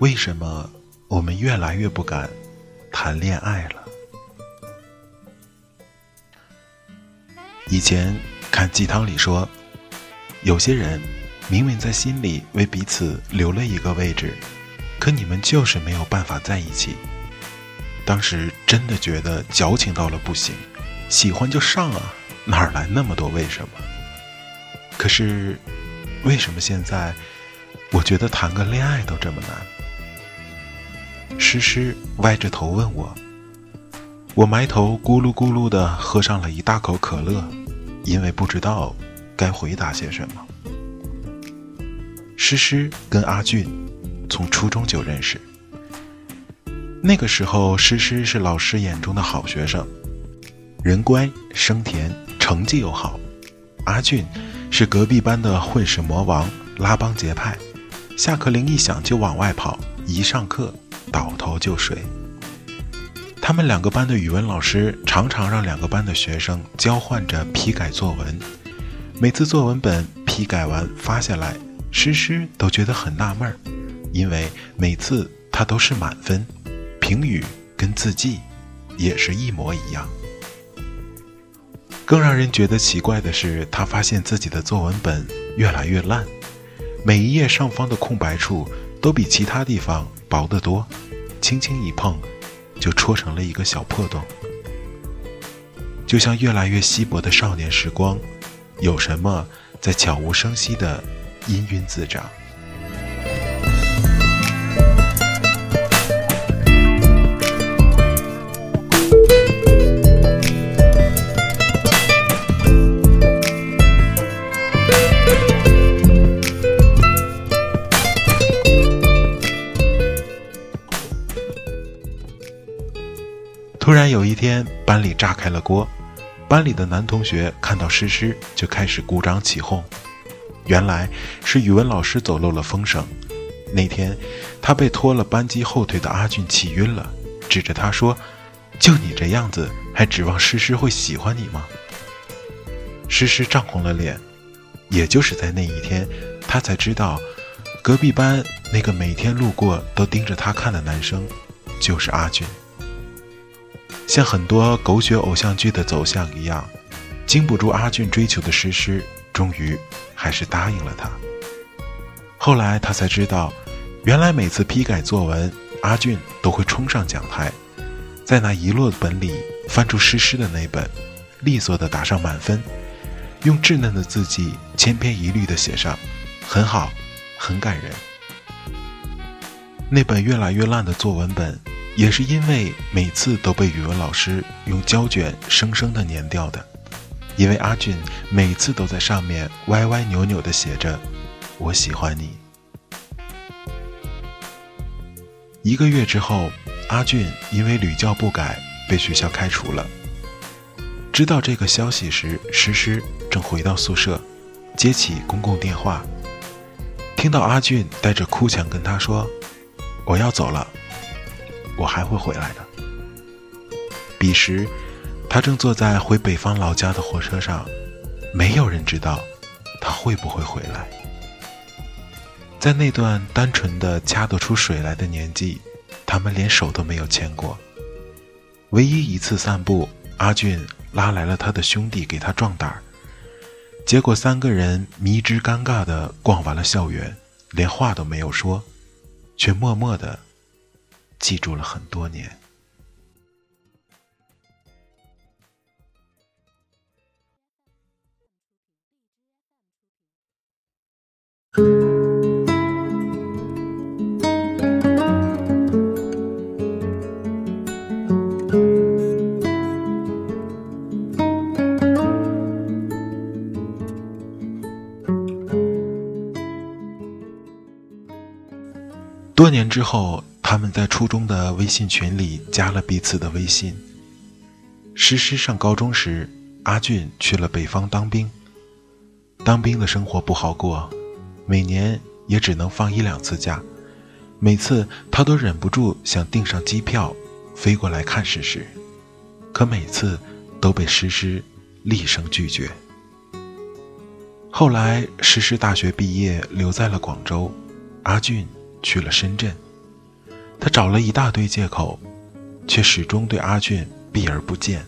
为什么我们越来越不敢谈恋爱了？以前看鸡汤里说，有些人明明在心里为彼此留了一个位置，可你们就是没有办法在一起。当时真的觉得矫情到了不行，喜欢就上啊，哪来那么多为什么？可是为什么现在我觉得谈个恋爱都这么难？诗诗歪着头问我，我埋头咕噜咕噜地喝上了一大口可乐，因为不知道该回答些什么。诗诗跟阿俊从初中就认识，那个时候诗诗是老师眼中的好学生，人乖声甜，成绩又好；阿俊是隔壁班的混世魔王，拉帮结派，下课铃一响就往外跑，一上课。倒头就睡。他们两个班的语文老师常常让两个班的学生交换着批改作文，每次作文本批改完发下来，诗诗都觉得很纳闷儿，因为每次他都是满分，评语跟字迹也是一模一样。更让人觉得奇怪的是，他发现自己的作文本越来越烂，每一页上方的空白处都比其他地方。薄得多，轻轻一碰，就戳成了一个小破洞。就像越来越稀薄的少年时光，有什么在悄无声息的氤氲自长。突然有一天，班里炸开了锅。班里的男同学看到诗诗，就开始鼓掌起哄。原来是语文老师走漏了风声。那天，他被拖了班级后腿的阿俊气晕了，指着他说：“就你这样子，还指望诗诗会喜欢你吗？”诗诗涨红了脸。也就是在那一天，他才知道，隔壁班那个每天路过都盯着他看的男生，就是阿俊。像很多狗血偶像剧的走向一样，经不住阿俊追求的诗诗，终于还是答应了他。后来他才知道，原来每次批改作文，阿俊都会冲上讲台，在那遗落的本里翻出诗诗的那本，利索地打上满分，用稚嫩的字迹千篇一律地写上“很好，很感人”。那本越来越烂的作文本。也是因为每次都被语文老师用胶卷生生的粘掉的，因为阿俊每次都在上面歪歪扭扭的写着“我喜欢你”。一个月之后，阿俊因为屡教不改被学校开除了。知道这个消息时，诗诗正回到宿舍，接起公共电话，听到阿俊带着哭腔跟他说：“我要走了。”我还会回来的。彼时，他正坐在回北方老家的火车上，没有人知道，他会不会回来。在那段单纯的掐得出水来的年纪，他们连手都没有牵过。唯一一次散步，阿俊拉来了他的兄弟给他壮胆儿，结果三个人迷之尴尬的逛完了校园，连话都没有说，却默默的记住了很多年。多年之后，他们在初中的微信群里加了彼此的微信。诗诗上高中时，阿俊去了北方当兵。当兵的生活不好过，每年也只能放一两次假。每次他都忍不住想订上机票，飞过来看诗诗，可每次都被诗诗厉声拒绝。后来，诗诗大学毕业，留在了广州，阿俊。去了深圳，他找了一大堆借口，却始终对阿俊避而不见。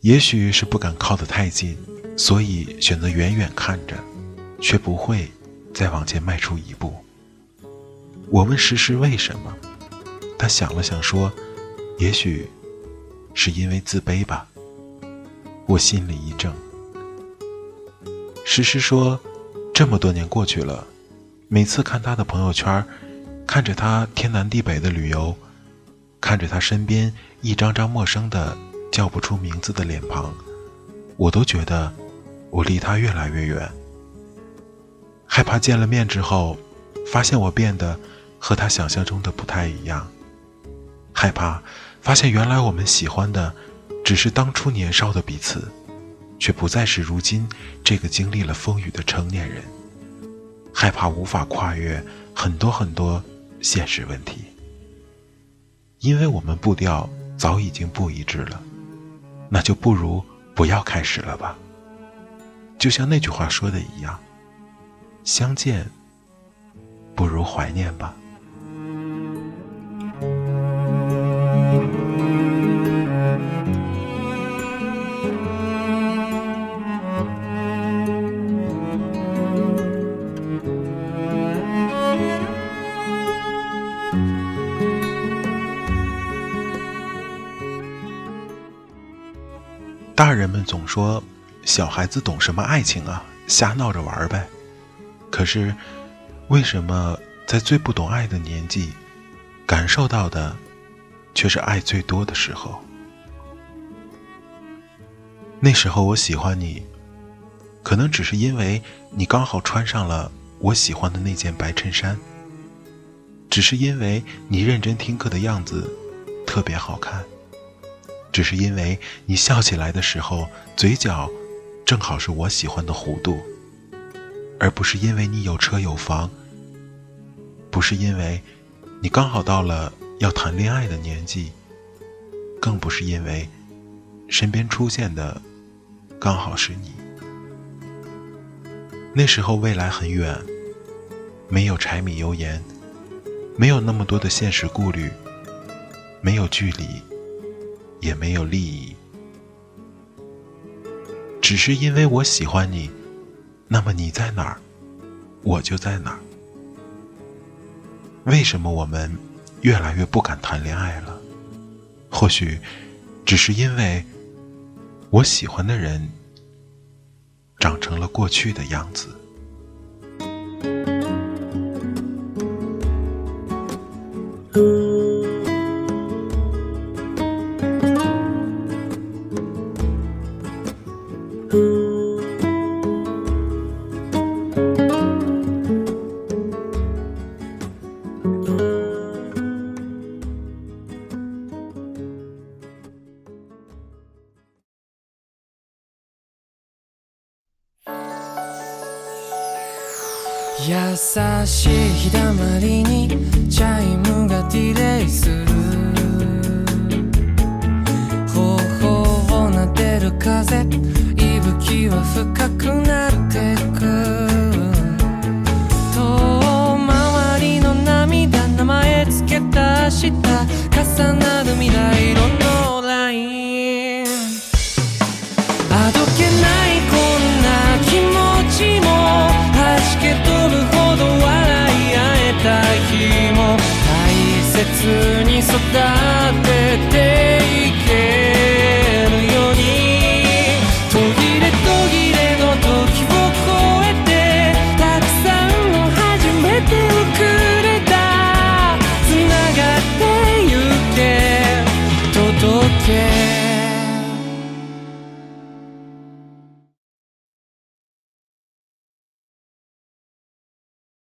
也许是不敢靠得太近，所以选择远远看着，却不会再往前迈出一步。我问诗诗为什么，他想了想说：“也许是因为自卑吧。”我心里一怔。诗诗说：“这么多年过去了。”每次看他的朋友圈，看着他天南地北的旅游，看着他身边一张张陌生的叫不出名字的脸庞，我都觉得我离他越来越远。害怕见了面之后，发现我变得和他想象中的不太一样。害怕发现原来我们喜欢的只是当初年少的彼此，却不再是如今这个经历了风雨的成年人。害怕无法跨越很多很多现实问题，因为我们步调早已经不一致了，那就不如不要开始了吧。就像那句话说的一样，相见不如怀念吧。大人们总说，小孩子懂什么爱情啊，瞎闹着玩呗。可是，为什么在最不懂爱的年纪，感受到的却是爱最多的时候？那时候我喜欢你，可能只是因为你刚好穿上了我喜欢的那件白衬衫，只是因为你认真听课的样子特别好看。只是因为你笑起来的时候，嘴角正好是我喜欢的弧度，而不是因为你有车有房，不是因为你刚好到了要谈恋爱的年纪，更不是因为身边出现的刚好是你。那时候未来很远，没有柴米油盐，没有那么多的现实顾虑，没有距离。也没有利益，只是因为我喜欢你，那么你在哪儿，我就在哪儿。为什么我们越来越不敢谈恋爱了？或许只是因为我喜欢的人长成了过去的样子。優しい日だまりにチャイムがディレイする。頬をなでる風息吹は深くなってく。遠回りの涙名前つけた明日重なる未来のに育てて